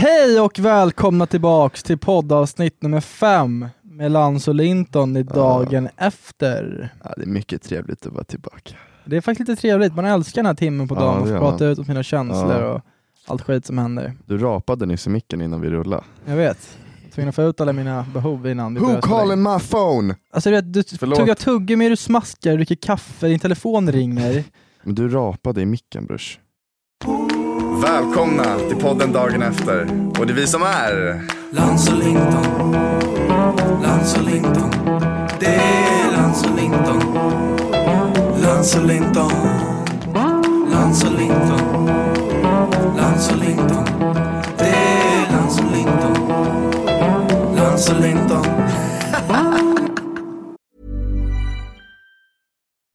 Hej och välkomna tillbaks till poddavsnitt nummer fem med Lans och Linton i dagen efter. Ja, det är mycket trevligt att vara tillbaka. Det är faktiskt lite trevligt, man älskar den här timmen på Ja, dagen det och få gör prata man. ut om sina känslor Ja. och allt skit som händer. Du rapade nyss i micken innan vi rullade. Jag vet, tvungen att få ut alla mina behov innan vi Who börjar spela in. calling my phone? Alltså du, vet, du Förlåt. tuggar tuggummi, du smaskar, du dricker kaffe, din telefon ringer. Men du rapade i micken brors. Välkomna till podden dagen efter. Och det är vi som är... Lans och Linton. Lans och Linton. Det är Lans och Linton. Lans och Linton. Lans och Linton. Lans och Linton. Det är Lans och Linton. Lans och Linton.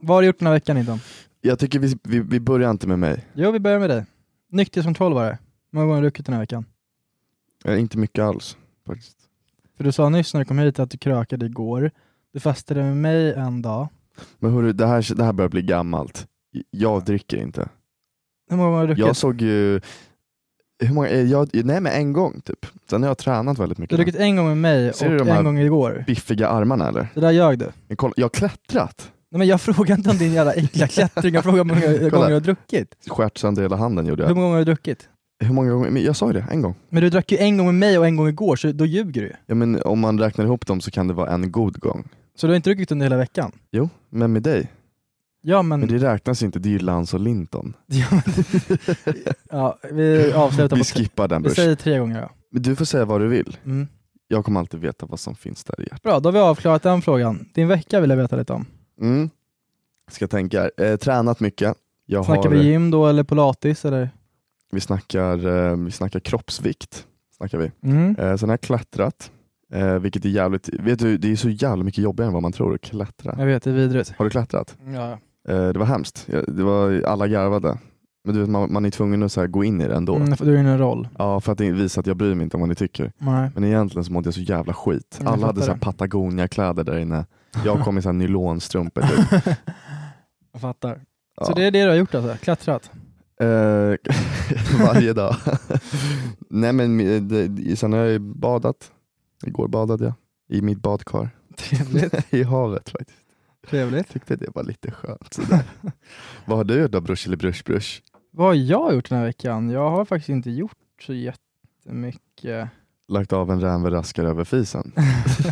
Vad har du gjort den här veckan Linton? Jag tycker vi, vi, vi börjar inte med mig. Jo, vi börjar med dig. Nykterhetskontroll var det. Hur många gånger har du druckit den här veckan? Eh, inte mycket alls faktiskt. För du sa nyss när du kom hit att du krökade igår. Du fastade med mig en dag. Men hörru, det här, det här börjar bli gammalt. Jag dricker inte. Hur många gånger har du druckit? Jag såg ju, hur många, eh, jag, nej men en gång typ. Sen har jag tränat väldigt Du mycket. har druckit en gång med mig Ser du och de här- en gång igår. Biffiga armarna eller? Det där ljög du. Men kolla, jag har klättrat. Nej, men jag frågar inte om din jävla äckliga klättring, jag frågar hur många gånger du har druckit. Skärt sönder hela handen gjorde Hur jag. många gånger har du druckit? Hur många gånger? Men jag sa ju det, en gång. Men du drack ju en gång med mig och en gång igår, så då ljuger du. Ja, men om man räknar ihop dem så kan det vara en god gång. Så du har inte druckit under hela veckan? Jo, men med dig. Ja men... Men det räknas inte, det är ju Lans och Linton. Ja, men... ja, vi avslutar Vi på... skippar den Vi säger tre gånger då. Men du får säga vad du vill. Mm. Jag kommer alltid veta vad som finns där i hjärtat. Bra, då har vi avklarat den frågan. Din vecka vill jag veta lite om. Mm. Ska tänka här. Eh, tränat mycket. Jag Snackar har, vi gym då eller pilates eller? vi, snackar, eh, vi snackar kroppsvikt. Snackar vi. Mm. Eh, sen har jag klättrat. Eh, vilket är jävligt, vet du, det är så jävla mycket jobbigare än vad man tror att klättra. Jag vet, det är vidrigt. Har du klättrat? Ja. Eh, det var hemskt. Det var, alla garvade. Men du vet, man, man är tvungen att så gå in i det ändå. Mm, för du är in en roll. Ja, för att visa att jag bryr mig inte om vad ni tycker. Nej. Men egentligen så mådde jag så jävla skit. Jag Alla hade så här. Patagonia-kläder där inne. Jag kom i så här nylonstrumpor typ. jag fattar. Ja. Så det är det du har gjort alltså? Klättrat? Eh, varje dag. Nej men eh, det, sen har jag ju badat. Igår badade jag i mitt badkar. Trevligt. I havet faktiskt. Trevligt. Tyckte det var lite skönt. Sådär. Vad har du gjort då brush eller brush brush? Vad har jag gjort den här veckan? Jag har faktiskt inte gjort så jättemycket. Lagt av en rävraskare över fisen.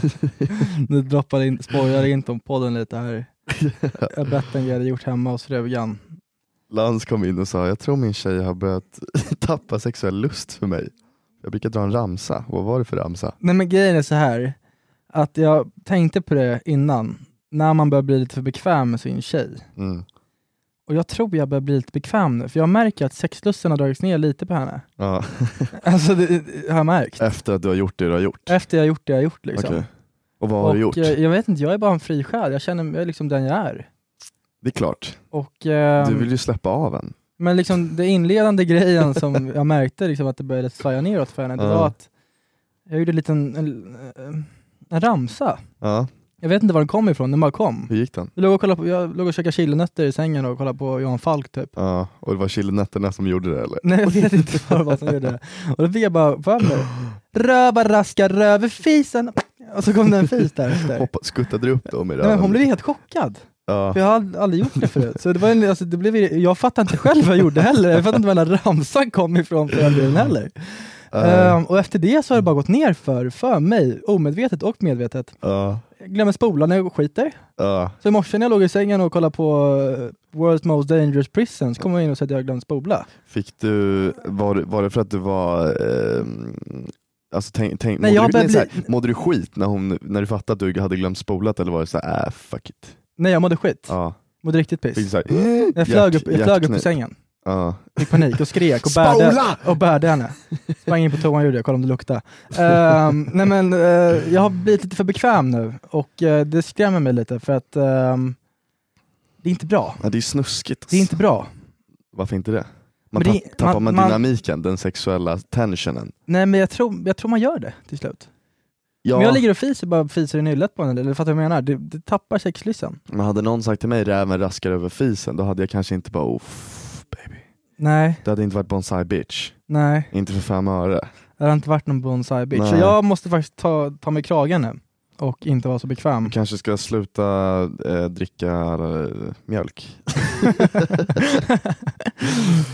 nu droppar in, spoilar inte om podden lite här. Jag bett en grej jag hade gjort hemma hos frugan. Lans kom in och sa, jag tror min tjej har börjat tappa sexuell lust för mig. Jag brukar dra en ramsa. Vad var det för ramsa? Nej men grejen är så här att jag tänkte på det innan, när man börjar bli lite för bekväm med sin tjej. Mm. Och jag tror jag börjar bli lite bekväm nu, för jag märker att sexlusten har dragits ner lite på henne. Ja. Alltså det, det har jag märkt. Efter att du har gjort det du har gjort? Efter jag har gjort det jag har gjort liksom. Okej. Och vad har och du gjort? eh, jag vet inte, jag är bara en fri själ. Jag känner mig liksom den jag är. Det är klart. Och, ehm, Du vill ju släppa av en. Men liksom det inledande grejen som jag märkte liksom att det började svaja neråt för henne, det Ja. var att jag gjorde en liten en, en ramsa. Ja. Jag vet inte var den kom ifrån, den bara kom. Hur gick den? Jag låg och, kollade på, jag låg och käkade chilinötter i sängen och kollade på Johan Falk typ. Ja, och det var chilinötterna som gjorde det eller? Nej jag vet inte vad det var som gjorde det. Och då fick jag bara för mig, röva raska röverfisen. Och så kom det en fis där. Hoppa, skuttade du upp dem i Nej, men röven? hon blev helt chockad. Ja. För jag har ald- aldrig gjort det förut. Så det var en, alltså, det blev, jag fattar inte själv vad jag gjorde heller. Jag fattar inte var den ramsan kom ifrån för den heller. Eh, Ehm, och efter det så har det bara gått ner för, för mig, omedvetet och medvetet. Ja. Jag glömmer spola när jag skiter. Ja. Så i morse när jag låg i sängen och kollade på eh, World's Most Dangerous Prison så kom jag in och sa att jag glömt spola. Fick du, var, var det för att du var ehm, Alltså tänk, tänk, Nej, mådde, du, nej, såhär, mådde du skit när, hon, när du fattade att du hade glömt spolat eller var det såhär, äh fuck it? Nej jag mådde skit. Ja. Mådde riktigt piss. Såhär, Jag flög upp, jag flög upp i sängen. Ja. Fick panik och skrek och bärde, och bärde henne. Sprang in på toan gjorde det, kollade om det luktade. Ehm, nej men, eh, jag har blivit lite för bekväm nu och eh, det skrämmer mig lite för att ehm, det är inte bra. ja, det är snuskigt. Det är inte bra. Varför inte det? Man Men det- tapp, tappar man- man, man- dynamiken, den sexuella tensionen. Nej men jag tror, jag tror man gör det till slut. Ja, Om jag ligger och fiser bara fiser i nyllet på henne, eller fattar du vad jag menar? Det, det tappar sexlysten. men hade någon sagt till mig räven raskar över fisen, då hade jag kanske inte bara oh. Nej, Det hade inte varit bonsai bitch. nej. Inte för fem öre. Det har inte varit någon bonsai bitch. Så Nej. jag måste faktiskt ta, ta mig kragen nu och inte vara så bekväm. Du kanske ska sluta eh, dricka eh, mjölk.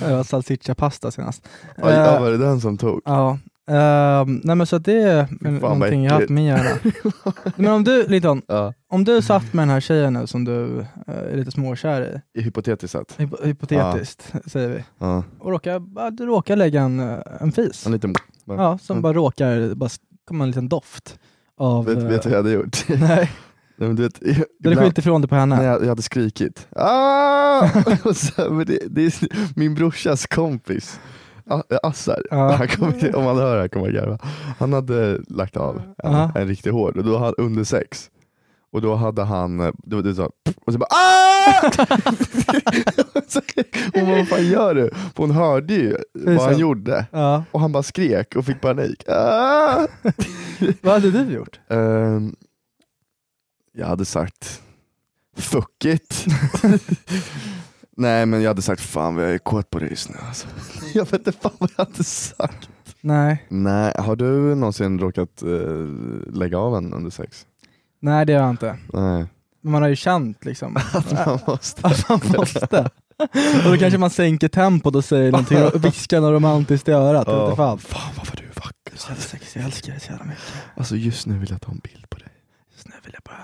jag var salsiccia-pasta senast. Ja, Eh, ja, var det den som tog? Ja, ehm, nej men så att det är vad någonting jag har haft med hjärna. Men om du, Linton, Ja, om du satt med den här tjejen nu som du eh, är lite småkär i, hypotetiskt sett. hypo- hypotetiskt säger vi, Ja. och råkar, du råkar lägga en, eh, en fis, En liten... ja, som Mm. bara råkar, bara kommer en liten doft av... Vet, eh, vet du vad jag hade gjort? Nej, Nej, men du vet, du hade ibland- skyllt ifrån det på henne. Nej, jag, jag hade skrikit. Ah! Och så, men det, det är min brorsas kompis, Assar, Ja. han kommer, om han hör det här kommer han garva. Han hade lagt av en, Ja. en riktig hård, och då hade, under sex. Och då hade han, eh, det var så, och så bara ah! Och vad fan gör du? För hon hörde ju vad han gjorde. Ja. Och han bara skrek och fick panik. Ah! Vad hade du gjort? Ehm, jag hade sagt fuck it. Nej men jag hade sagt fan jag är kåt på dig just nu alltså. Jag vet inte fan vad jag hade sagt. Nej, Nej, har du någonsin råkat eh, lägga av en under sex? nej det har jag inte. Nej. Men man har ju känt liksom Man måste. att man måste. Och då kanske man sänker tempot och säger någonting och viskar något romantiskt i örat. Ja. Inte fan. Fan vad var du vacker. Så jävla sexig, jag älskar dig så jävla mycket. Alltså just nu vill jag ta en bild på dig. Just nu vill jag bara...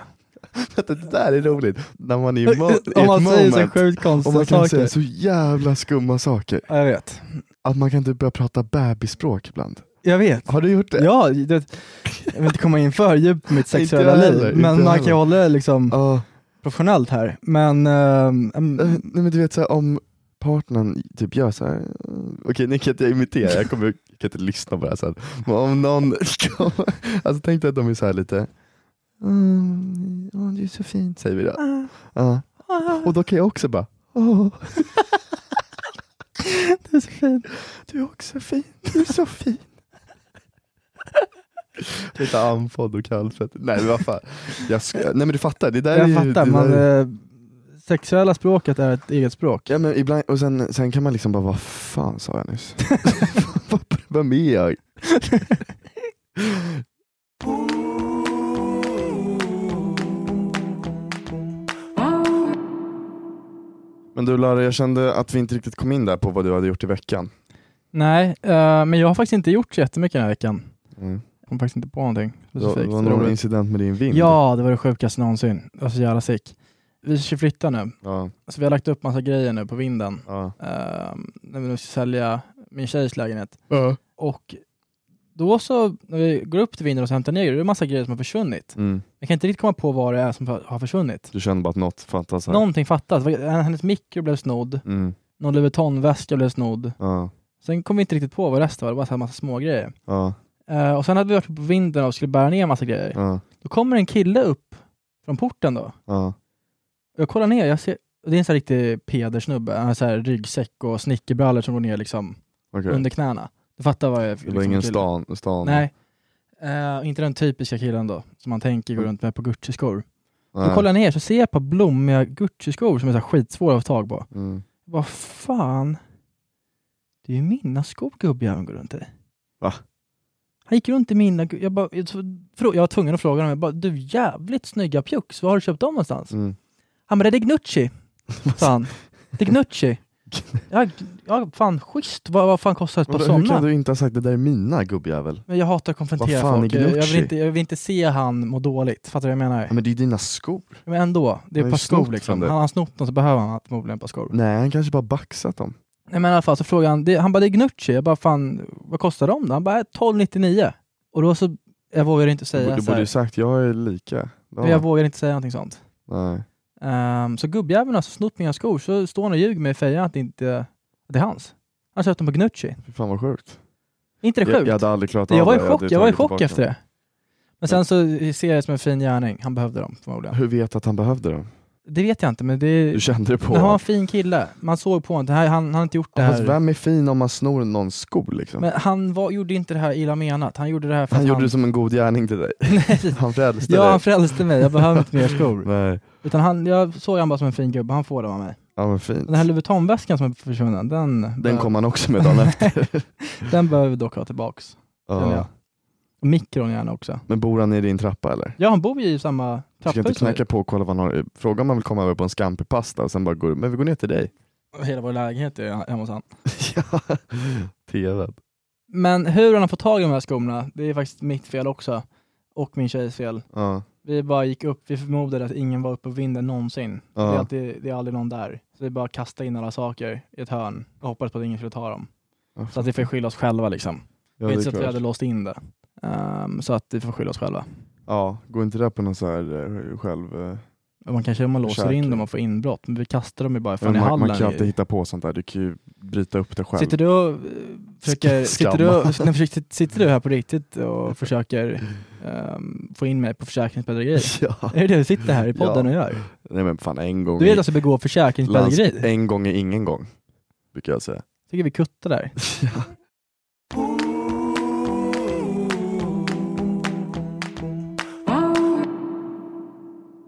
Det där är roligt. När man är i, mo- i Om man ett säger så moment sjukt och konstiga man kan saker. säga så jävla skumma saker. Ja, jag vet. Att man kan typ börja prata bebisspråk ibland. Jag vet. Har du gjort det? Ja, det, jag vill inte komma in för djupt på mitt Inte sexuella jag liv, heller, men inte man jag kan ju hålla det liksom Ja. professionellt här. Men... ehm, Eh, Nej men du vet så här, om partnern typ gör så här. eh, okej nu kan inte jag imitera, jag kommer jag kan inte lyssna på det här sen. Men om någon, alltså tänk dig att de är så här lite, mm, åh, det är så fint säger vi då. Ja. Och då kan jag också bara, åh, det är så fint. du är också fin, du är så fin. Lite andfådd och kallsvettig. Nej men vad fan. Jag ska, nej men du fattar, det där är Jag ju, fattar, det man, där är, sexuella språket är ett eget språk. Ja men ibland, och sen, sen kan man liksom bara, vad fan sa jag nyss? Vem är jag? Men du Lara, jag kände att vi inte riktigt kom in där på vad du hade gjort i veckan. Nej, eh, men jag har faktiskt inte gjort så jättemycket den här veckan. Mm. Jag kom faktiskt inte på någonting Det specifikt. var någon incident med din vind? Ja, det var det sjukaste någonsin. Jag var så jävla sick. Vi ska flytta nu, Ja, så vi har lagt upp massa grejer nu på vinden. ja. Uh, när vi nu ska sälja min tjejs lägenhet. Och då så, när vi går upp till vinden och hämtar ner det är massa grejer som har försvunnit. Mm. Jag kan inte riktigt komma på vad det är som har försvunnit. Du kände bara att något fattas här? Någonting fattas. Hennes mikro blev snodd, Mm. någon Louis Vuitton-väska blev snodd. Ja, Sen kom vi inte riktigt på vad resten var, det var så här massa små grejer. ja, Eh, och sen hade vi varit på vinden och skulle bära ner massa grejer. ja, Då kommer en kille upp från porten då. ja. Jag kollar ner, jag ser, det är en sån här riktig pedersnubbe. Han har så här ryggsäck och snickerbrallor som går ner liksom Okej. under knäna. Du fattar vad jag för Det var liksom, ingen stan? stan. Nej. Eh, inte den typiska killen då, som man tänker går runt med på Gucci-skor. Så kollar jag ner så ser jag ett par blommiga Gucci-skor som är så skitsvåra att få tag på. Mm. Vad fan? Det är ju mina skor gubbjäveln går runt i. Va? Han gick runt i mina... Jag, bara, jag, jag var tvungen att fråga honom, jag bara, du jävligt snygga pjux, var har du köpt dem någonstans? Mm. Han bara, det är Gnucci, sa han. Det är Gnucci. Ja, ja fan schysst, vad, vad fan kostar ett par Vadå, Hur kan sådana? du inte ha sagt det där är mina gubbjävel? Men jag hatar att konfrontera fan folk, jag, vill inte, jag vill inte se han må dåligt, fattar du vad jag menar? Ja, men det är dina skor. Men ändå, det är Han ett har par ju snott skor liksom. från dig. Han har snott dem så behöver han förmodligen ett par skor. Nej, han kanske bara baxat dem. Nej men i alla fall så frågade han, det, han bara det är Gnucci, jag bara fan vad kostar de då? Han bara 12,99. Och då så, jag vågar inte Du, säga du så borde här, ju sagt jag är lika. Ja. jag vågar inte säga någonting sånt. Nej. Ehm, så gubbjäveln har alltså snott mina skor, så står han och ljuger med fejan att det inte Det är hans. Han köpte dem på Gnucci. Fy fan vad sjukt. Inte det Jag, sjukt? jag hade aldrig klarat Jag av var i det. chock, jag var i chock efter det. Men sen så ser jag det som en fin gärning. Han behövde dem förmodligen. Hur vet du att han behövde dem? Det vet jag inte, men det... Du kände det på han var en fin kille. Man såg på honom. Det han, han har inte gjort det Fast här. vem är fin om man snor någons skor liksom? Men han var, gjorde inte det här illa menat. Han gjorde det här för han att gjorde han... det som en god gärning till dig. Han frälste Ja, dig. han frälste mig. Jag behöver inte mer skor. Nej, Utan han, jag såg han bara som en fin gubbe. Han får dem av mig. ja men fint. Den här Louis Vuitton-väskan som är försvunnen, den, Den kom han också med dagen efter. den behöver vi dock ha tillbaks. ja. Mikron gärna också. Men bor han i din trappa eller? Ja, han bor ju i samma Du ska inte trapphus. knacka på och kolla vad han har. Fråga om han vill komma över på en scampi-pasta och sen bara går men vi går ner till dig. Hela vår lägenhet är hemma hos han. ja, TV. Men hur han har fått tag i de här skorna, det är faktiskt mitt fel också. Och min tjejs fel. Ja, Vi bara gick upp, vi förmodade att ingen var uppe på vinden någonsin. Ja. Det, är alltid, det är aldrig någon där. Så vi bara kastade in alla saker i ett hörn och hoppades på att ingen skulle ta dem. ja, Så att vi får skylla oss själva liksom. ja, det är inte så att vi hade låst in det. Ehm, så att vi får skylla oss själva. Ja, går inte det på någon så här eh, själv... eh, Man kanske man låser in dem och får inbrott, men vi kastar dem ju bara från i hallen. man kan alltid hitta på sånt där, du kan ju bryta upp det själv. Sitter du och eh, försöker, sitter du, nej, försöker, sitter du här på riktigt och försöker ehm, få in mig på försäkringsbedrägeri? Ja. Är det det du sitter här i podden Ja. och gör? Nej men fan en gång Du i- alltså begå försäkringsbedrägeri? En gång är ingen gång, brukar jag säga. tycker vi kuttar där. ja.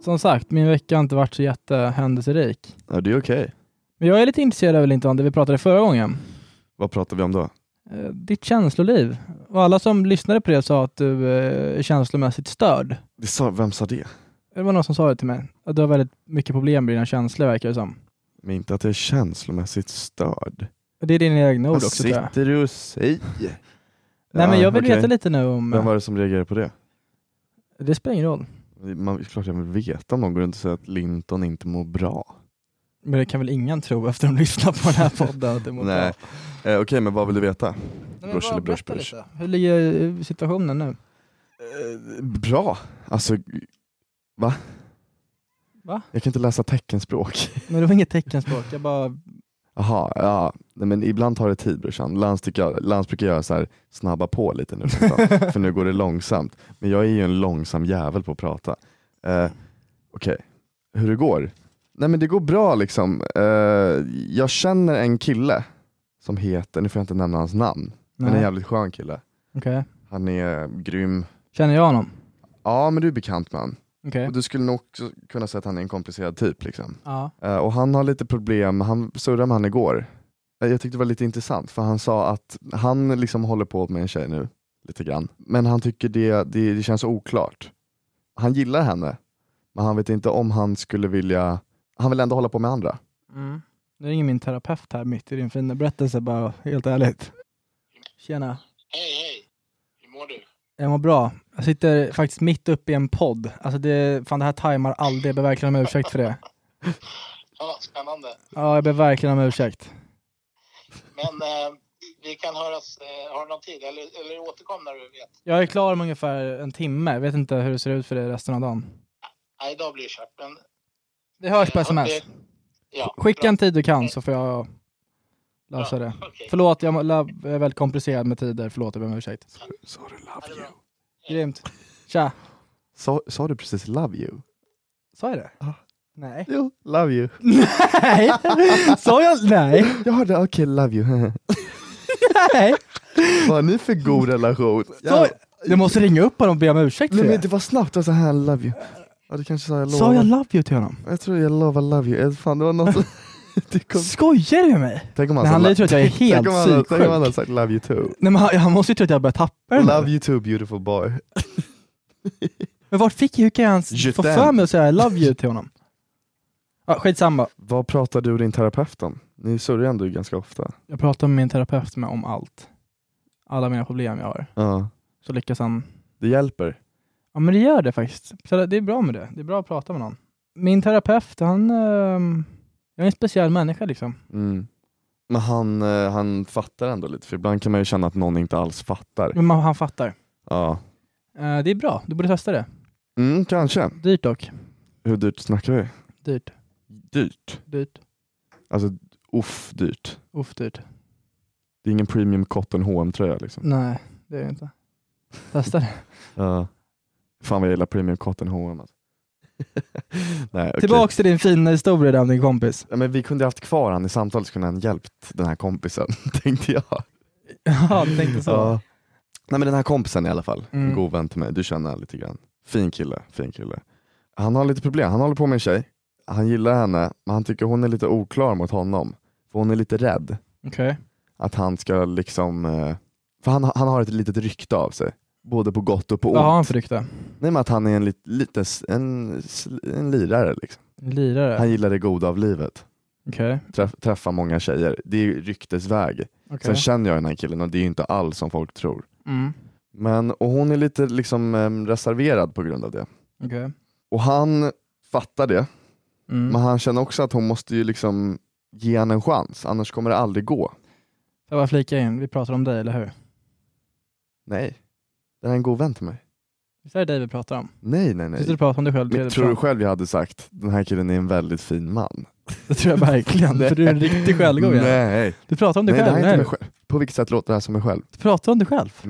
Som sagt, min vecka har inte varit så jättehändelserik. ja, det är okej. Men jag är lite intresserad av Linton, det vi pratade förra gången. Vad pratar vi om då? Eh, Ditt känsloliv. Och alla som lyssnade på det sa att du eh, är känslomässigt störd. Det sa, vem sa det? Det var någon som sa det till mig. Att du har väldigt mycket problem med dina känslor verkar det som. Men inte att jag är känslomässigt störd. Det är dina egna ord Vad också tror jag. sitter du och säger? Nej men Ja, jag vill okej. veta lite nu om... Vem var det som reagerade på det? Det spelar ingen roll. Man, klart jag vill veta om någon går runt och säger att Linton inte mår bra. Men det kan väl ingen tro efter att de lyssnar på den här podden att det Nej. Eh, Okej, men vad vill du veta? Nej, Brush eller brush, brush? lite. Hur ligger eh, situationen nu? Eh, bra. Alltså, va? Va? Jag kan inte läsa teckenspråk. Men det var inget teckenspråk, jag bara... Jaha, ja. Nej, men ibland tar det tid brorsan. Lans, jag, Lans brukar göra så här, snabba på lite nu, för nu går det långsamt. Men jag är ju en långsam jävel på att prata. Eh, Okej, hur det går? Nej men det går bra liksom. Eh, jag känner en kille som heter, nu får jag inte nämna hans namn, men en jävligt skön kille. Okej. Han är grym. Känner jag honom? Ja men du är bekant med. Okej. Och du skulle nog också kunna säga att han är en komplicerad typ. Liksom. Ja. Eh, och han har lite problem, han surrade med han igår. Eh, jag tyckte det var lite intressant för han sa att han liksom håller på med en tjej nu, lite grann. Men han tycker det, det, det känns oklart. Han gillar henne, men han vet inte om han skulle vilja, han vill ändå hålla på med andra. Mm. Nu ringer min terapeut här mitt i din fina berättelse bara, helt ärligt. Tjena. Hej, hej. Hur mår du? Jag mår bra. Jag sitter faktiskt mitt uppe i en podd. Alltså det, fan det här tajmar aldrig. Jag ber verkligen om ursäkt för det. Ja, spännande. Ja, jag ber verkligen om ursäkt. Men eh, vi kan höras, eh, har du någon tid? Eller, eller återkom när du vet. Jag är klar om ungefär en timme. Jag vet inte hur det ser ut för dig resten av dagen. Nej, idag blir det kört. Men, Vi hörs på sms. Ja, Skicka bra. en tid du kan så får jag lösa Bra, det. okej. Förlåt, jag är väldigt komplicerad med tider. Förlåt, jag ber om ursäkt. Sa du love you? Grymt. Tja. Sa, sa du precis love you? Sa jag det? Ja. Nej. Jo, love you. Nej! Sa jag? Nej. Jag hörde okej, love you. Nej. Vad har ni för god relation? Sa, jag måste ringa upp honom och be om ursäkt Nej, men det. var snabbt, jag sa här love you. Ja, du kanske sa jag lovar. Sa jag love you till honom? Jag tror jag lovar love you. Eh, Fan, det var något det kom... Skojar du med mig? Tänk om han sa han lär ju tro att jag är helt han, Tänk om han hade psyksjuk. sagt love you too. Nej men han, han måste ju tro att jag börjar tappa den. Love you too beautiful boy. Men vart fick hur kan jag ens få för mig att säga I love you till honom? Ja, skitsamma. Vad pratar du och din terapeut om? Ni surrar ändå ganska ofta. Jag pratar med min terapeut med om allt. Alla mina problem jag har. Ja. Så lyckas han. Det hjälper. Ja men det gör det faktiskt. Så det är bra med det. Det är bra att prata med någon. Min terapeut, han... ehm, jag är en speciell människa liksom. Mm. Men han, eh, han fattar ändå lite, för ibland kan man ju känna att någon inte alls fattar. Men man, han fattar. Ja. Eh, det är bra. Du borde testa det. Mm, kanske. Dyrt dock. Hur dyrt snackar vi? Dyrt. Dyrt? Dyrt. Alltså uff dyrt. Uff dyrt. Det är ingen premium cotton hm tröja liksom. Nej, det är det inte. Testa det. Ja. Fan vad jag gillar premium cotton H&M alltså. Nej, okej. Tillbaks till din fina historia där om din kompis. Ja, men vi kunde haft kvar han i samtalet så kunde han hjälpt den här kompisen, tänkte jag. Ja, du tänkte så. Ja. Nej men den här kompisen i alla fall, Mm. en god vän till mig, du känner lite grann. Fin kille, fin kille. Han har lite problem, han håller på med en tjej, han gillar henne, men han tycker hon är lite oklar mot honom. För hon är lite rädd Okej. att han ska liksom, eh, för han, han har ett litet rykte av sig. Både på gott och på ont. Vad har han för rykte? Nej men att han är en, lit, lite, en, en lirare liksom. Lirare? Han gillar det goda av livet. Okej. Träff, träffa många tjejer. Det är ryktesväg. Okej. Sen känner jag den här killen och det är ju inte alls som folk tror. Mm. Men, och hon är lite liksom reserverad på grund av det. Okej. Och han fattar det, Mm. men han känner också att hon måste ju liksom ge henne en chans, annars kommer det aldrig gå. Jag bara flika in, vi pratar om dig, eller hur? Nej, det är en god vän till mig. Visst är det dig vi pratar om? Nej, nej, Sitter du nej. och pratar om dig själv? Men, tror du själv jag hade sagt, den här killen är en väldigt fin man? Det tror jag verkligen, för du är en riktig självgod. Nej, Du pratar om dig nej det själv, här är inte mig själv. På vilket sätt låter det här som mig själv? Du pratar om dig själv.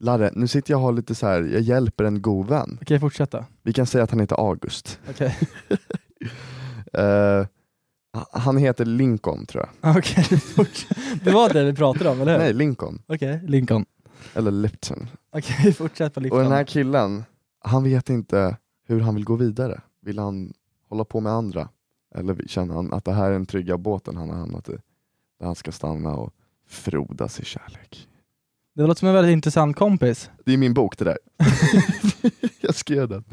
Larre, nu sitter jag och har lite så här, jag hjälper en god vän. Okej, fortsätta. Vi kan säga att han heter August. Okej, Eh, han heter Lincoln tror jag. Okej. Det var det vi pratade om, eller hur? Nej, Lincoln. Okej, Lincoln. Eller Lipton. Okej, fortsätt på Och Lincoln. den här killen, han vet inte hur han vill gå vidare. Vill han hålla på med andra? Eller känner han att det här är den trygga båten han har hamnat i? Där han ska stanna och frodas i kärlek. Det låter som en väldigt intressant kompis. Det är min bok det där. jag skrev den.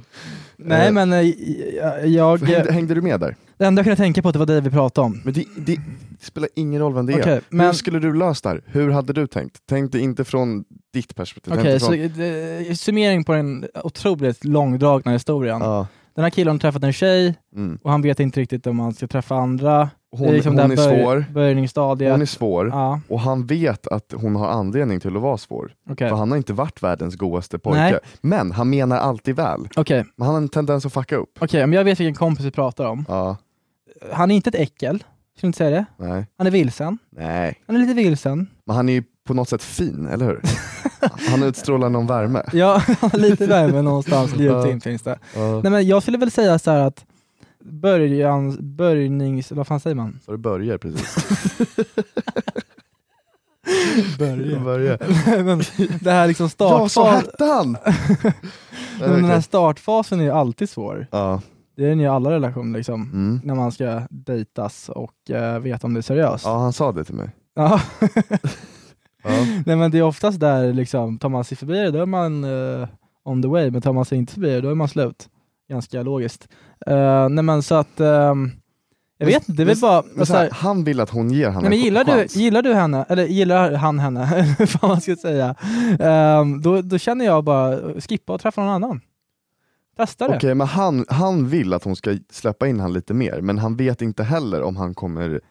Nej Eh, men eh, jag, Hängde, hängde du med där? det enda jag kunde tänka på att det var det vi pratade om. Men det, det, det spelar ingen roll vem det är. Okej, men Hur skulle du löst det här? Hur hade du tänkt? Tänk dig inte från ditt perspektiv. Okej, dig så från, eh, summering på den otroligt långdragna historien. ja, Den här killen har träffat en tjej mm. och han vet inte riktigt om han ska träffa andra. Hon, det är liksom hon är svår. Hon är svår. Ja, Och han vet att hon har anledning till att vara svår. okej. För han har inte varit världens godaste pojke. Nej. Men han menar alltid väl. Okej, Men han har en tendens att fucka upp. okej, men jag vet vilken kompis vi pratar om. Ja, Han är inte ett äckel, skulle inte säga det. nej, Han är vilsen. nej. Han är lite vilsen. Men han är ju på något sätt fin, eller hur? han utstrålar någon värme. Ja, lite värme någonstans djupt in finns det. Nej men jag skulle väl säga så här att början, börjnings, vad fan säger man? Så det börjar precis. Början. Börjar. men det här liksom Ja, så startfasen, hette han! men den här startfasen är ju alltid svår. Ja, Det är den ju i alla relationer liksom. mm. När man ska dejtas och uh, veta om det är seriöst. ja, han sa det till mig. Ja. Nej men det är oftast där liksom, tar man sig förbi det då är man eh, on the way, men tar man sig inte förbi det då är man slut. Ganska logiskt. Uh, nej men så att, ehm, jag vet inte, det är väl bara, Men så så här, här, han vill att hon ger honom nej men en gillar du, chans. gillar du henne, eller gillar han henne, hur fan man ska säga, Ehm, då, då känner jag bara, skippa och träffa någon annan. Testa det. Okej, men han, han vill att hon ska släppa in han lite mer, men han vet inte heller om han kommer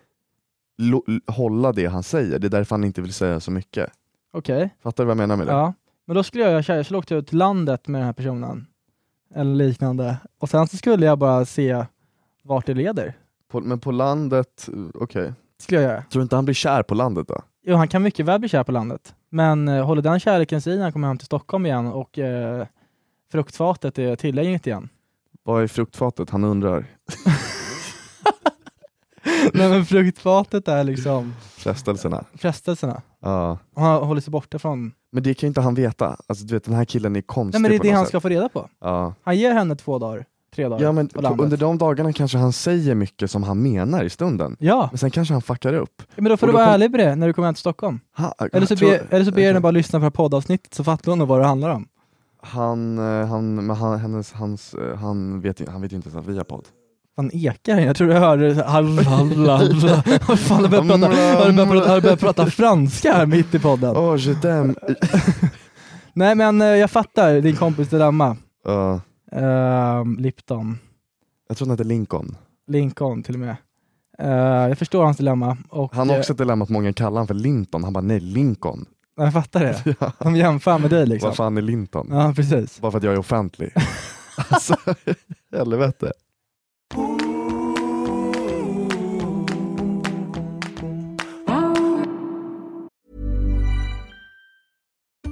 hålla det han säger. Det är därför han inte vill säga så mycket. Okej, Fattar du vad jag menar med det? ja. Men då skulle jag göra så här, jag skulle åka ut till landet med den här personen, eller liknande, och sen så skulle jag bara se vart det leder. På, men på landet, okej. Skulle jag göra. Tror du inte han blir kär på landet då? Jo, han kan mycket väl bli kär på landet. Men eh, håller den kärleken sig när han kommer hem till Stockholm igen och eh, fruktfatet är tillgängligt igen? Vad är fruktfatet? Han undrar. Nej men fruktfatet är liksom Frestelserna. frestelserna. Ja. Och Han håller sig borta från... Men det kan ju inte han veta. Alltså du vet den här killen är konstig Nej men det är på det något han sätt. ska få reda på. Ja. Han ger henne två dagar, tre dagar ja men på på, landet. under de dagarna kanske han säger mycket som han menar i stunden. Ja, Men sen kanske han fuckar upp. men då får Och du då vara kom- ärlig med det när du kommer hem till Stockholm. Ha, Eller så, tror- be, eller så ber jag henne bara lyssna på poddavsnittet så fattar hon nog vad det handlar om. Han, eh, han, men han, hennes, hans, eh, han, vet, ju- han vet ju inte ens att vi har podd. Han ekar jag tror jag hörde halla, halla, halla. Vad fan, prata, franska här mitt i podden? Oh, je t'aime. Nej men eh, jag fattar din kompis dilemma. Ja, Ehm, Lipton, jag tror han heter Lincoln. Lincoln till och med. Eh, jag förstår hans dilemma. Och, Han har eh, också ett dilemma att många kallar honom för Linton. Han bara, nej Lincoln. jag fattar det. Ja. De jämför med dig liksom. Vad fan är Linton? Ja precis. Bara för att jag är offentlig. alltså, helvete.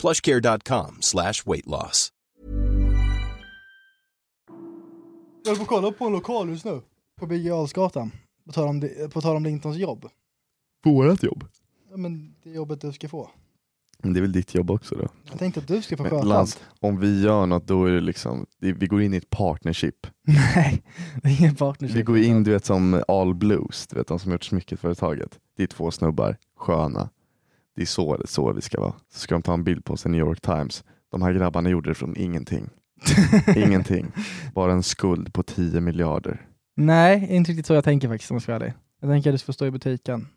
plushcare.com slash weight loss. Jag håller på att kolla på en lokal just nu. På Birger Jarlsgatan. På tal om, det- på tal om Lintons jobb. Vårat jobb. Ja, men det jobbet du ska få. Men det är väl ditt jobb också då? Jag tänkte att du ska få sköta allt. om vi gör något då är det liksom, det, vi går in i ett partnership. Nej, det är ingen partnership. Vi går in du vet som All Blues, du vet de som gjort smycketföretaget. Det är två snubbar, sköna. Det är så, så vi ska vara. Så ska de ta en bild på oss i New York Times. De här grabbarna gjorde det från ingenting. ingenting. Bara en skuld på 10 miljarder. Nej, inte riktigt så jag tänker faktiskt om jag ska vara ärlig. Jag tänker att du ska få stå i butiken.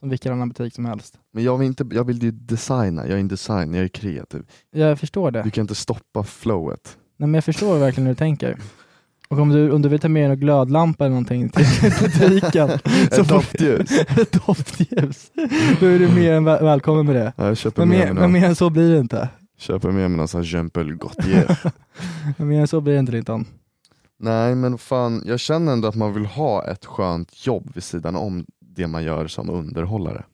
Som vilken annan butik som helst. Men jag vill, inte, jag vill ju designa, jag är en designer, jag är kreativ. Jag förstår det. Du kan inte stoppa flowet. Nej, men jag förstår verkligen hur du tänker. Och om du, om du vill ta med en glödlampa eller någonting till butiken. så Ett doftljus. ett doftljus. Då är du mer än väl, välkommen med det. Ja, jag köper Men med mer, men mer än så blir det inte. köper med mig någon sån Paul Gaultier. Men mer än så blir det inte Linton. Nej men fan, jag känner ändå att man vill ha ett skönt jobb vid sidan om det man gör som underhållare.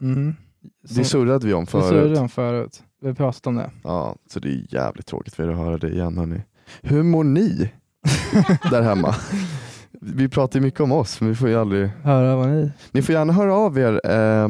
Mm. Det surrade vi om Det surrade förut. om förut. Vi pratat om det. Ja, så det är jävligt tråkigt för er att höra det igen hörni. Hur mår ni där hemma? Vi pratar ju mycket om oss, men vi får ju aldrig... Höra vad ni... Ni får gärna höra av er eh,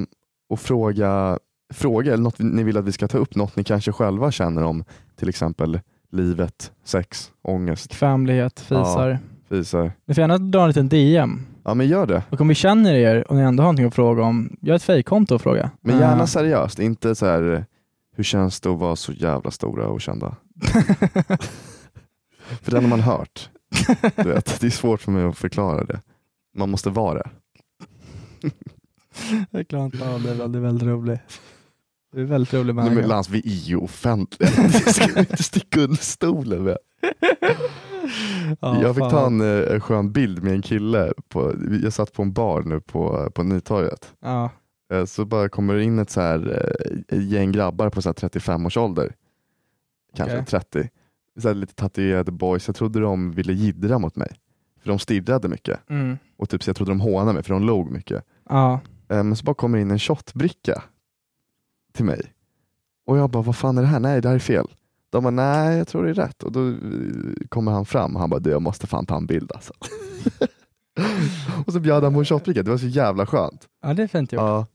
och fråga, fråga eller något ni vill att vi ska ta upp, något ni kanske själva känner om till exempel livet, sex, ångest, Bekvämlighet, fisar. fisar. Ni får gärna dra en liten DM. Ja men gör det. Och om vi känner er och ni ändå har någonting att fråga om, gör ett fejkkonto och fråga. Men gärna Eh, seriöst, inte så här hur känns det att vara så jävla stora och kända? För den har man hört. Du vet, det är svårt för mig att förklara det. Man måste vara det. Jag klarar inte av det, det är väldigt roligt. Det är väldigt rolig Nej, men människa. Lans, vi är ju offentliga. Det ska vi inte sticka under stolen med. Ja, jag fick fan. ta en, eh, en skön bild med en kille. På, jag satt på en bar nu på, på Nytorget. Ja. Eh, Så bara kommer det in ett så här, eh, gäng grabbar på så här 35 års ålder. Kanske Okej. 30. Så lite tatuerade boys. Jag trodde de ville jiddra mot mig. För de stirrade mycket. Mm. Och typ så jag trodde de hånade mig för de log mycket. Ja. Eh, Men så bara kommer in en shotbricka till mig. Och jag bara, vad fan är det här? Nej, det här är fel. De bara, nej jag tror det är rätt. Och då eh, kommer han fram och han bara, du jag måste fan ta en bild alltså. och så bjöd han på en shotbricka, det var så jävla skönt. ja, det är fint gjort. Ja.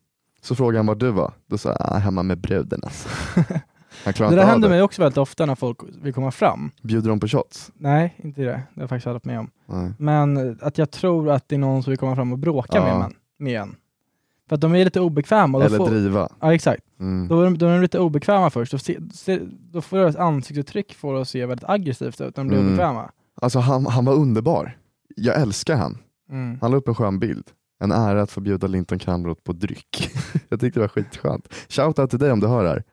Så frågade han var du var. Då sa jag, ah, hemma med bruden alltså. Det där händer det. mig också väldigt ofta när folk vill komma fram. Bjuder de på shots? Nej, inte det. Det har jag faktiskt aldrig varit med om. Nej. Men att jag tror att det är någon som vill komma fram och bråka Ja. med, man, med en. För att de är lite obekväma. Eller får, driva. Ja, exakt. Mm. Då är, de, då är de lite obekväma först. Då, se, se, då får deras ansiktsuttryck få att se väldigt aggressivt ut när de blir Mm. obekväma. Alltså han, han var underbar. Jag älskar han. Mm. Han la upp en skön bild. En ära att få bjuda Linton Kamroth på dryck. jag tyckte det var skitskönt. Shoutout till dig om du hör det här.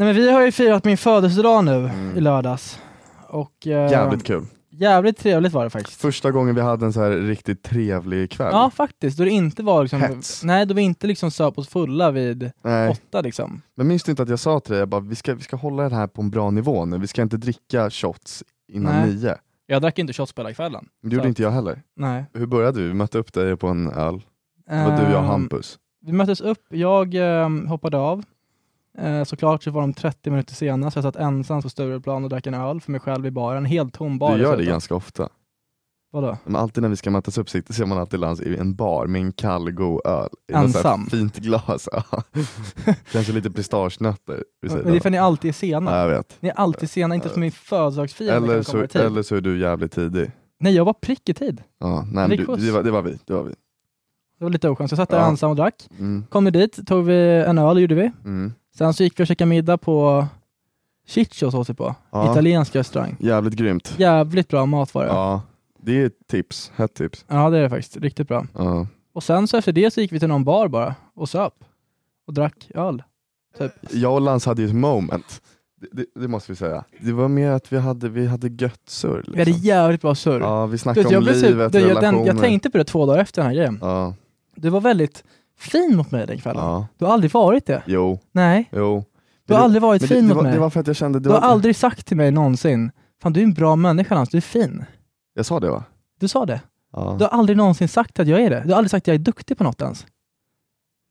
Nej, men vi har ju firat min födelsedag nu Mm. i lördags. Och, eh, Jävligt kul. jävligt trevligt var det faktiskt. Första gången vi hade en så här riktigt trevlig kväll. Ja, faktiskt. Då det inte var liksom, Hets. nej, då vi inte liksom söp oss fulla vid Nej. åtta liksom. Men minns du inte att jag sa till dig, jag bara, vi, ska, vi ska hålla det här på en bra nivå nu. Vi ska inte dricka shots innan Nej. nio. Jag drack inte shots på hela kvällen. Det gjorde Så- inte jag heller. Nej. Hur började vi? Vi mötte upp dig på en öl. Det var du, jag och Ehm, Hampus. Vi möttes upp, jag ehm, hoppade av. Eh, såklart så var de 30 minuter senare, så jag satt ensam på Stureplan och drack en öl för mig själv i baren. Helt tom bar. Du gör det ganska ofta. Vadå? Men alltid när vi ska mötas upp sitter- ser man alltid Lans i en bar med en kall god öl. I så Ensam. Fint glas. Kanske lite pistagenötter. Men det är för att ni alltid är sena. Ja, jag vet. Ni är alltid sena, inte som min födelsedagsfirande Eller så, eller så är du jävligt tidig. Nej, jag var prick i tid. Ja, nej, Det du, det, var, det var vi. Det var vi. Det var lite oskönt. Så jag satt där Ja. ensam och drack. Mm. Kom vi dit, tog vi en öl, gjorde vi. Mm. Sen så gick vi och käkade middag på Chichos åt vi på. Ja. Italiensk restaurang. Jävligt grymt. Jävligt bra mat var det. Ja. Ja, det är ett tips. Hett tips. det är det faktiskt. Riktigt bra. Ja. Och sen så efter det så gick vi till någon bar bara och söp. Och drack öl. Typ. Jag och Lans hade ju ett moment. Det, det, det måste vi säga. Det var mer att vi hade, vi hade gött surr. Vi hade jävligt bra surr. Ja, vi Du snackade vet, om så- livet, du, jag, relationer. den, jag tänkte på det två dagar efter den här grejen. Ja, Du var väldigt fin mot mig den kvällen. ja. Du har aldrig varit det. Jo, Nej, jo. du har aldrig varit fin det, mot var, mig. det var för att jag kände... Du har var, aldrig sagt till mig någonsin, fan du är en bra människa Lans, du är fin. Jag sa det va? Du sa det. Ja. Du har aldrig någonsin sagt att jag är det. Du har aldrig sagt att jag är duktig på något ens.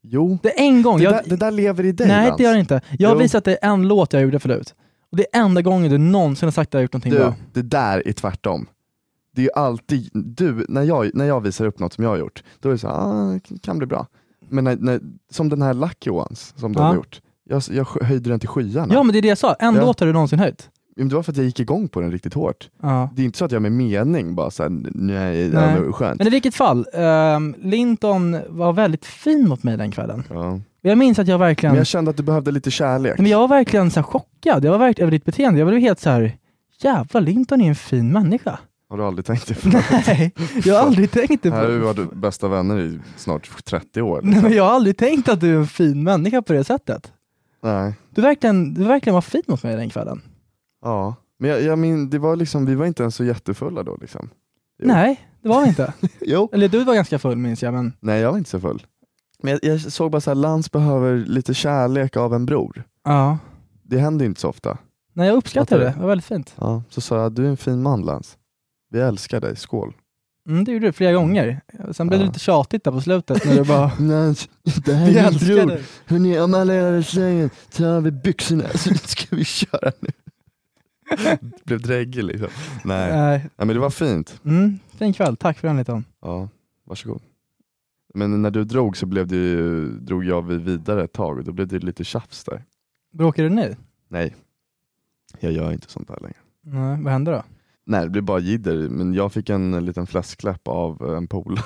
Jo, Det är en gång. det, Jag, där, det där lever i dig nej, Lans. det gör det inte. Jag har Jo. visat dig en låt jag gjorde förut. Och det är enda gången du någonsin har sagt att jag har gjort någonting Du, bra. det där är tvärtom. Det är ju alltid, du, när jag, när jag visar upp något som jag har gjort, då är det så här, ah, det kan bli bra. Men när, när, som den här Lucky Ones som du Ja. har gjort, jag, jag höjde den till skyarna. Ja men det är det jag sa, en Ja. låt har du någonsin höjt. Men det var för att jag gick igång på den riktigt hårt. Ja. Det är inte så att jag med mening bara såhär, nej, det Nej. var skönt. Men i vilket fall, ehm, Linton var väldigt fin mot mig den kvällen. Ja. Jag minns att jag verkligen, Men jag kände att du behövde lite kärlek. men jag var verkligen så här chockad. Jag var verkligen över ditt beteende. Jag blev helt så här. jävlar Linton är en fin människa. Har du aldrig tänkt det förut? Nej, jag har aldrig tänkt det. Här har vi varit bästa vänner i snart 30 år. Nej, Liksom. men jag har aldrig tänkt att du är en fin människa på det sättet. Nej. Du verkligen, du verkligen var fin mot mig den kvällen. Ja. Men jag, jag min, det var liksom, vi var inte ens så jättefulla då. Liksom. Jo. Nej, det var vi inte. Jo. Eller du var ganska full minns jag, men Nej, jag var inte så full. Men jag, jag såg bara så här, Lans behöver lite kärlek av en bror. ja. Det händer inte så ofta. Nej, jag uppskattar det. Det var väldigt fint. Ja. Så sa jag, du är en fin man Lans. Vi älskar dig, skål. Mm, det gjorde du flera gånger. Sen blev det Ja. lite tjatigt där på slutet när du bara Lans, det här Vi är min bror. Hörni, om alla är i sängen, ta av er byxorna så ska vi köra nu. Det blev dräggig liksom. Nej. Nej. Nej, men det var fint. Mm, fin kväll, tack för den Linton. Ja, varsågod. Men när du drog så blev det ju, drog jag vi vidare ett tag och då blev det lite tjafs där. Bråkar du nu? Nej, jag gör inte sånt där längre. Nej, vad hände då? Nej, det blev bara jidder, men jag fick en liten fläskläpp av en polare.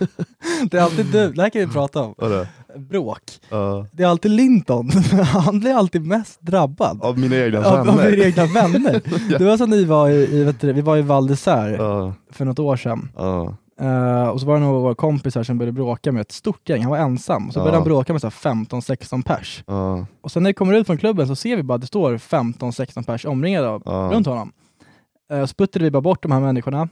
Det är alltid du, det här kan vi prata om. Vadå? Bråk. Ja. Det är alltid Linton, han blir alltid mest drabbad. Av mina egna Av, vänner. av era egna vänner. Det var som ni var i, i du, vi var i Val Ja, för något år sedan. ja, Eh, och så var det några kompisar som började bråka med ett stort gäng, han var ensam. Och så började Ja. han bråka med så här 15-16 pers. ja, Och sen när vi kommer ut från klubben så ser vi bara att det står 15-16 pers omringade av, Ja. runt honom. Uh, så puttade vi bara bort de här människorna.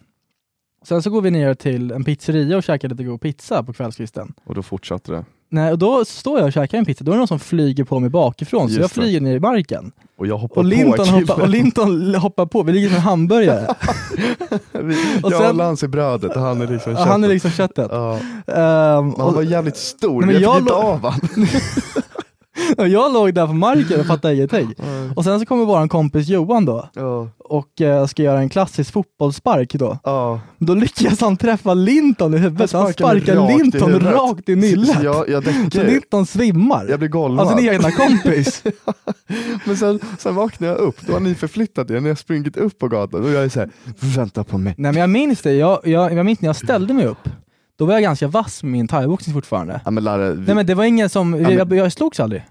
Sen så går vi ner till en pizzeria och käkar lite god pizza på kvällskvisten. och då fortsatte det. Nej, och då står jag och käkar en pizza, då är det någon som flyger på mig bakifrån, så Just jag det. flyger ner i marken. Och jag hoppar Och på Linton, killen. hoppar, och Linton hoppar på, vi ligger som en hamburgare. Vi- och jag sen- och Lans är brödet och han är liksom Ja, han är köttet. liksom köttet. Ja. Men han var jävligt stor, Nej, men jag jag fick inte av han. och jag låg där på marken och fattade ingenting. Och sen så kommer vår kompis Johan då och eh, ska göra en klassisk fotbollsspark då. Då lyckas han träffa Linton i huvudet, han sparkar rakt Linton rakt i nyllet. Så jag, jag Så däckar Linton svimmar. Jag blir golvad. Av sin egna kompis. Men sen, sen vaknar jag upp, då har ni förflyttat er, ni har sprungit upp på gatan och jag är såhär, vänta på mig. Nej men jag minns det, jag, jag, jag minns när jag ställde mig upp. Då var jag ganska vass med min thaiboxning fortfarande. Ja men Larre, vi, Nej men det var ingen som, men- jag, jag slogs aldrig.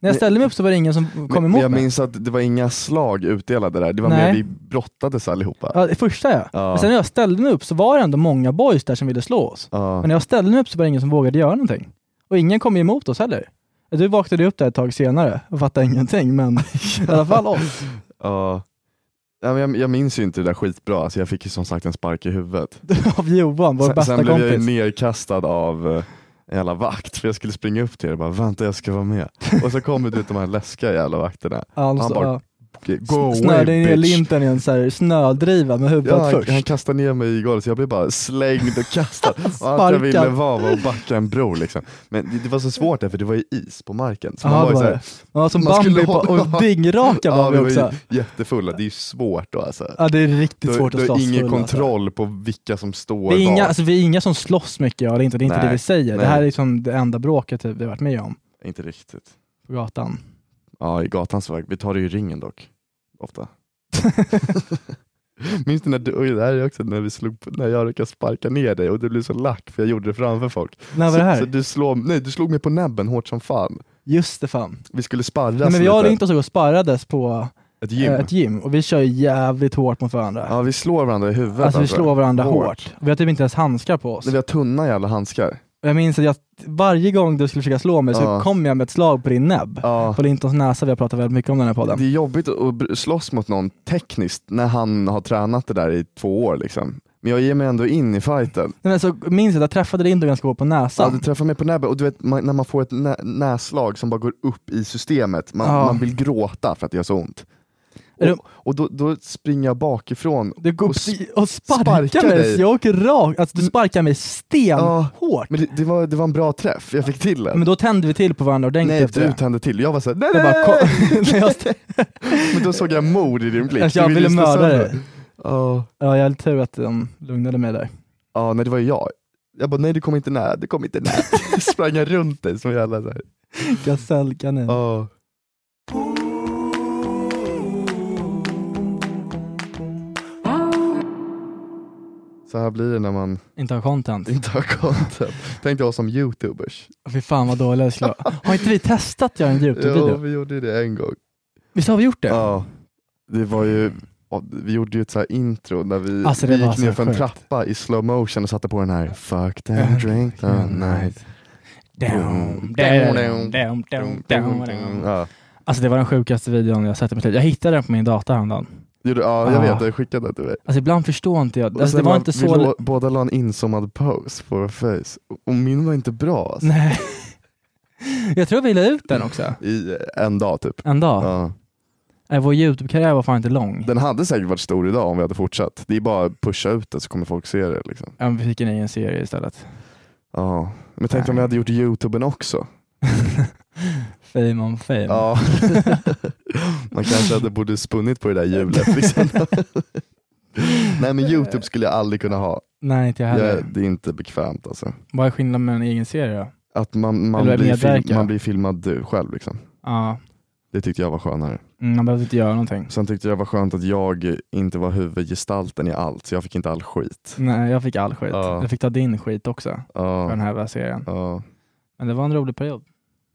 När jag ställde mig upp så var det ingen som kom men, emot jag mig. minns att det var inga slag utdelade där, det var Nej. mer vi brottades allihopa. Ja, det första ja. Ja. Men sen när jag ställde mig upp så var det ändå många boys där som ville slå oss. Ja. Men när jag ställde mig upp så var det ingen som vågade göra någonting. Och ingen kom emot oss heller. Du vaknade upp där ett tag senare och fattade ingenting, men i alla fall oss. Ja. Ja, jag, jag minns ju inte det där skitbra, alltså jag fick ju som sagt en spark i huvudet. Av Johan, vår Sen, bästa sen blev jag ju kompis. nerkastad av eh, en jävla vakt, för jag skulle springa upp till er och bara vänta jag ska vara med. Och så kommer du vet de här läskiga jävla vakterna. Alltså, Han bara ja. Go away Snörde ner bitch. linten i en så här snödriva med huvudet Ja, han, först. han kastade ner mig i golvet så jag blev bara slängd och kastad. och allt jag ville var var att backa en bro liksom. Men det, det var så svårt där för det var ju is på marken. Så Ja, man var det var så här, det. Man var som man Bambi på, och dingraka var ja, vi var också. jättefulla, det är ju svårt då alltså. Ja det är riktigt Du, svårt du att har slåss ingen full, alltså. kontroll på vilka som står Vi är, inga, var. alltså, vi är inga som slåss mycket, ja, det är inte det, är inte det vi säger. Det nej. här är liksom det enda bråket typ, vi har varit med om Inte riktigt. på gatan. Ja, i gatans väg. Vi tar det i ringen dock. Ofta. Minns du när du, oj, det här är också när, vi slog, på- när jag råkade sparka ner dig och du blev så lack för jag gjorde det framför folk. När var det här? Så, så du, slår, nej, du slog mig på näbben hårt som fan. Just det fan. Vi skulle sparras Nej, men vi har inte så och sparrades på Ett gym. eh, ett gym och vi kör ju jävligt hårt mot varandra. Ja, vi slår varandra i huvudet. alltså vi slår varandra hårt. Vi har typ inte ens handskar på oss. Vi har tunna jävla handskar. Och Jag minns att jag, varje gång du skulle försöka slå mig så Ja. kom jag med ett slag på din näbb. Ja. På Lintons näsa, vi har pratat väldigt mycket om den här podden. Det är jobbigt att slåss mot någon tekniskt när han har tränat det där i två år. Liksom. Men jag ger mig ändå in i fighten. Nej, men så minns jag att jag träffade Lindo ganska hårt på Ja, näsan. du träffar mig på näbben och du vet man, när man får ett nä näslag som bara går upp i systemet, man, Ja. man vill gråta för att det gör så ont. Och, och då, då springer jag bakifrån Du går och och, sparkar sparkar mig, dig. jag åker rakt. Alltså du sparkar mig stenhårt. Men det, det, var, det var en bra träff, jag fick till den. Men då tände vi till på varandra ordentligt Nej, du det. tände till. Jag var såhär, nej, Jag bara, nej! jag, Men då såg jag mord i din blick. alltså, jag ville mörda dig. Ja, Ja, jag hade tur att de lugnade mig där. ja, nej det var ju jag. Jag bara, nej du kommer inte nära, du kommer inte nära. Sprang jag runt dig som jävla såhär. Gasellkanin. Ja. Så här blir det när man Inte ha content. inte har content. Tänk dig oss som youtubers. Fy fan vad dåliga skulle. Har inte vi testat att göra en Ja, Youtube-video? vi gjorde det en gång. Visst har vi gjort det? Ja, det var ju, vi gjorde ju ett så här intro där vi, Alltså, vi gick ner för en sjukt. trappa i slow motion och satte på den här Fuck them, drink the night. Down, down, down, down, down, down. Ja, Alltså det var den sjukaste videon jag sett i mitt liv. Jag hittade den på min dator häromdagen. Gjorde, ja jag Ah. vet, jag skickade det till dig. Alltså ibland förstår inte jag. Alltså, det var la- inte så... lå- båda la en inzoomad pose på vår face. Och min var inte bra alltså. Nej. Jag tror vi la ut den också. I eh, en dag typ. En dag. Ja. Nej, Vår Youtube-karriär var fan inte lång. Den hade säkert varit stor idag om vi hade fortsatt. Det är bara att pusha ut det så kommer folk se det. Liksom. Ja, men vi fick en egen serie istället. Ja. Men tänk om vi hade gjort youtuben också. Fame on fame. Ja. Man kanske hade borde spunnit på det där hjulet. Liksom. Nej men youtube skulle jag aldrig kunna ha. Nej, inte jag heller. Jag, det är inte bekvämt alltså. Vad är skillnaden med en egen serie då? Att man, man, blir, film, man blir filmad själv. Liksom. Ja, Det tyckte jag var skönare. mm, man behöver inte göra någonting. Sen tyckte jag var skönt att jag inte var huvudgestalten i allt, så jag fick inte all skit. Nej, jag fick all skit. Ja. Jag fick ta din skit också, för den här serien. ja. Men det var en rolig period.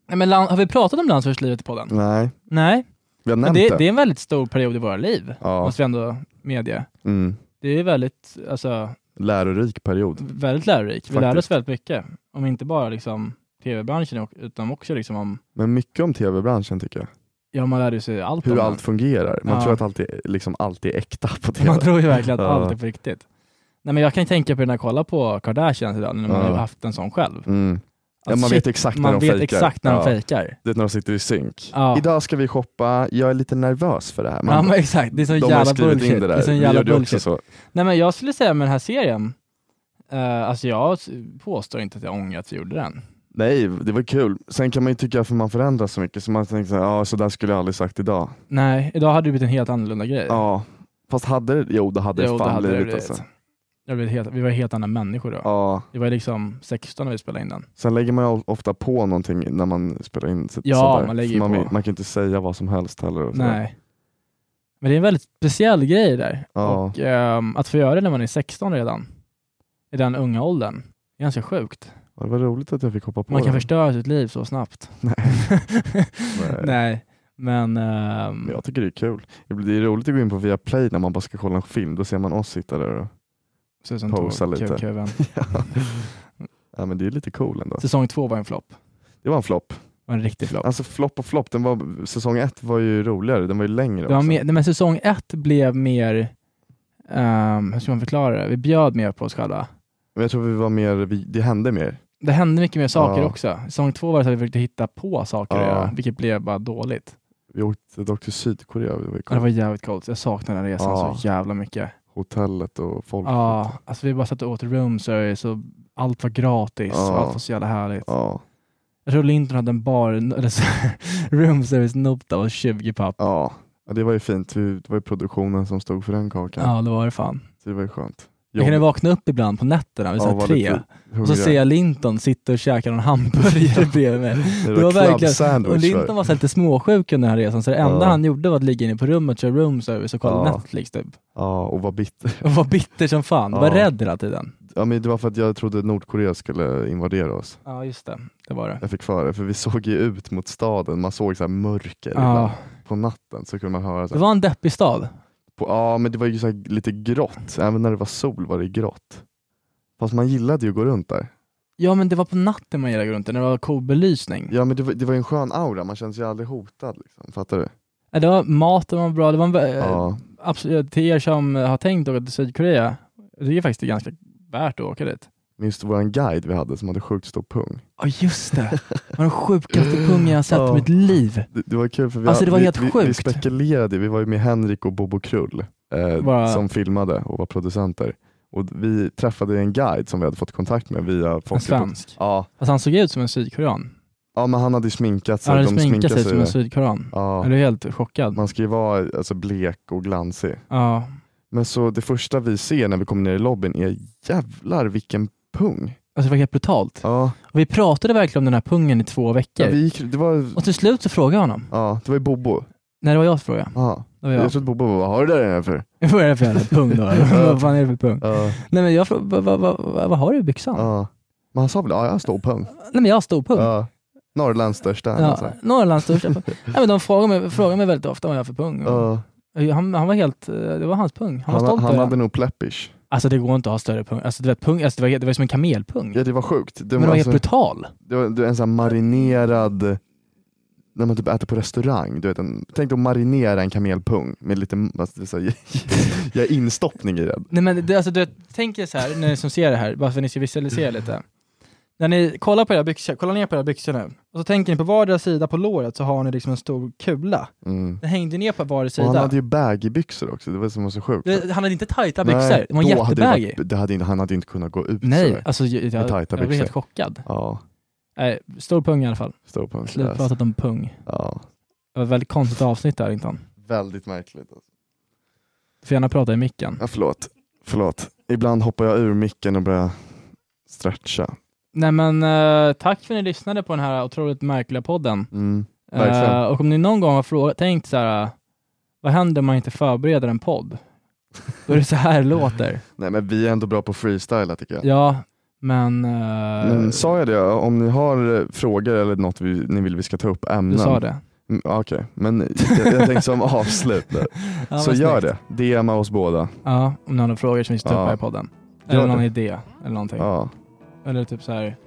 Nej, men har vi pratat om landsfördslivet i podden? Nej, Nej, vi har nämnt det, det. det är en väldigt stor period i våra liv, Ja. måste vi ändå medge. Mm. Det är väldigt, alltså, Lärorik period. väldigt lärorik. Vi lärde oss väldigt mycket. Om inte bara liksom tv-branschen utan också liksom om, Men mycket om tv-branschen tycker jag. ja man lärde sig allt om Hur den. allt fungerar. Man Ja. tror att allt är, liksom, allt är äkta på tv. Man tror ju verkligen att Ja. allt är på riktigt. Nej men jag kan ju tänka på det när jag kollar på Kardashians idag, när man Ja. har haft en sån själv. Mm. Ja, man shit, vet exakt när man de vet fejkar. exakt när de Ja. fejkar. Det är när de sitter i synk. Ja. Idag ska vi shoppa, jag är lite nervös för det här. Man, ja men exakt, det är så de jävla bullshit. in det där. är så Vi jävla det bullshit. så. Nej men jag skulle säga med den här serien, uh, alltså jag påstår inte att jag ångrar att jag gjorde den. Nej, det var kul. Sen kan man ju tycka att man förändras så mycket så man tänker så här, ja så där skulle jag aldrig sagt idag. Nej, idag hade det blivit en helt annorlunda grej. Ja, fast hade det, jo det hade Jo, det det fan hade det blivit blivit. Alltså. Jag blev helt, vi var helt andra människor då. Ja, Vi var liksom 16 när vi spelade in den. sen lägger man ju ofta på någonting när man spelar in. Så, Ja, sådär. man lägger man, på. man kan inte säga vad som helst heller. Nej. Men det är en väldigt speciell grej där. Ja. Och ehm, att få göra det när man är 16 redan, i den unga åldern, är ganska sjukt. Ja, Det var roligt att jag fick hoppa på Man kan det. förstöra sitt liv så snabbt. Nej. Nej, men... ehm, Men jag tycker det är kul. Det är roligt att gå in på Viaplay när man bara ska kolla en film. Då ser man oss sitta där och som posa två lite. ja. ja men det är lite cool ändå. Säsong två var en flopp. Det var en flopp. var en riktig flopp. Alltså flopp och flopp, den var, säsong ett var ju roligare, den var ju längre Det var också. mer, nej, men säsong ett blev mer, um, hur ska man förklara det? Vi bjöd mer på oss själva. Men jag tror vi var mer, vi, det hände mer. Det hände mycket mer saker Ja. också. Säsong två var det så att vi försökte hitta på saker att Ja. göra, vilket blev bara dåligt. Vi åkte dock till Sydkorea. Det var Ja, Det var jävligt coolt. Jag saknar den resan Ja. så jävla mycket. Hotellet och folk. Ja, alltså vi bara satt och åt room service och allt var gratis. Ja. Allt var så jävla härligt. Ja. Jag tror Linton hade en bar, eller så, room service nota var 20 papp. Ja. ja, det var ju fint. Det var ju produktionen som stod för den kakan. Ja, det var det fan. Så det var ju skönt. Jag kunde vakna upp ibland på nätterna vid Ja, var tre. Och så ser jag Linton sitta och käka någon hamburgare bredvid mig. Det Det var var verkligen, sandwich, och Linton va? var så lite småsjuk under den här resan, så det enda Ja. han gjorde var att ligga inne på rummet, köra room service och kolla Ja. Netflix typ. Ja, och var bitter. Och var bitter som fan, var Ja. rädd hela tiden. Ja, men det var för att jag trodde Nordkorea skulle invadera oss. Ja just det, det var det. Jag fick för det, för vi såg ju ut mot staden, man såg så mörker Ja. På natten så kunde man höra så Det här, var en deppig stad. På, Ja men det var ju så lite grått, även när det var sol var det grått. Fast man gillade ju att gå runt där. Ja men det var på natten man gillade runt när det var cool belysning. Ja men det var, det var en skön aura, man kände sig aldrig hotad. Liksom. Fattar du? Ja, Det var, maten var bra, det var en, Ja. absolut, till er som har tänkt åka till Sydkorea, faktiskt det är ganska värt att åka dit. Minns du våran guide vi hade som hade sjukt stor pung? Ja just det, det var den sjukaste pungen jag sett i mitt liv. Det, det var kul för vi, Alltså, det var vi, helt vi, vi sjukt. spekulerade, vi var ju med Henrik och Bobo Krull eh, Bara- som filmade och var producenter. Och vi träffade en guide som vi hade fått kontakt med via En folk. svensk. Ja. Fast han såg ut som en sydkorean. ja men han hade sminkat sig. Han hade de sminkat sminkar sig som en sydkorean. Ja. Jag blev helt chockad. Man ska ju vara alltså, blek och glansig. Ja. Men så det första vi ser när vi kommer ner i lobbyn är jävlar vilken pung. Alltså det var helt brutalt. Ja. Och vi pratade verkligen om den här pungen i två veckor. Ja, vi gick, det, var, Och till slut så frågade jag honom. ja, det var ju Bobo. Nej det var jag som frågade. Ja. Var jag. Jag trodde Bobo var, vad har du där inne för? Vad är det för jävla pung då? vad fan är det för pung? Ja. Nej men jag frågade, vad, vad, vad, vad har du i byxan? Ja. Men han sa väl, ja jag har stor pung. Nej men jag har stor pung. Ja. Norrlands största. Ja, alltså. Norrlands största. Nej, men de frågar mig, frågar mig väldigt ofta vad jag har för pung. Ja. Han, han var helt, eh, det var hans pung. Han var Han, stolt han över hade nog pleppish. Alltså det går inte att ha större pung. Alltså, du vet, pung alltså, det, var, det var som en kamelpung. Ja det var sjukt. Det men det var helt alltså- brutal. Det var, det var en sån marinerad, när man typ äter på restaurang, du vet, en, tänk dig att marinera en kamelpung med lite alltså, så här, jag instoppning i den. Nej men det, alltså, du vet, tänk er så här, när ni som ser det här, bara för att ni ska visualisera lite. När ni kollar på era byxor, kolla ner på era byxor nu. Och så tänker ni på vardera sida på låret så har ni liksom en stor kula. Mm. Den hängde ner på vardera Och sida. han hade ju baggy-byxor också, det var som var så sjukt. Det, han hade inte tajta Nej, byxor, de var hade jättebaggy. hade inte, Han hade inte kunnat gå ut Nej, sådär. alltså jag, jag, jag, blev byxor. helt chockad. Ja, Nej, stor pung i alla fall. stor pung. Slut pratat om pung. Ja, Det var ett väldigt konstigt avsnitt där Rington. väldigt märkligt. Alltså. Du får gärna prata i micken. Ja, förlåt. förlåt. Ibland hoppar jag ur micken och börjar stretcha. Nej men eh, tack för att ni lyssnade på den här otroligt märkliga podden. Mm, verkligen. Eh, och om ni någon gång har frågat, tänkt så här, vad händer om man inte förbereder en podd? Då är det så här det låter. Nej men vi är ändå bra på freestyle tycker jag. Ja, men... eh, Men sa jag det? Om ni har eh, frågor eller något vi, ni vill vi ska ta upp ämnen. du sa det. Mm, Okej, men jag, jag tänkte som avslut där. Ja, Så vad gör snyggt. det. DMa oss båda. Ja, om ni har några frågor som vi ska ta upp Ja. här i podden. Gör Eller någon det. idé, eller någonting. Ja. Eller typ så här.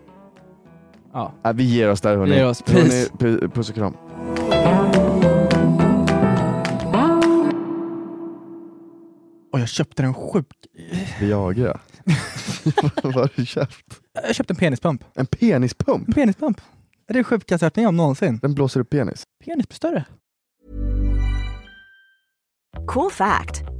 ja. Äh, vi ger oss där hörni. Vi ger oss. Peace. pu- Puss och kram. Och jag köpte en sjuk... Viagra. Vad har du köpt? Jag köpte en penispump. En penispump? En penispump. Det är det sjukaste jag varit med om någonsin. Den blåser upp penis? Penis blir större. Cool fact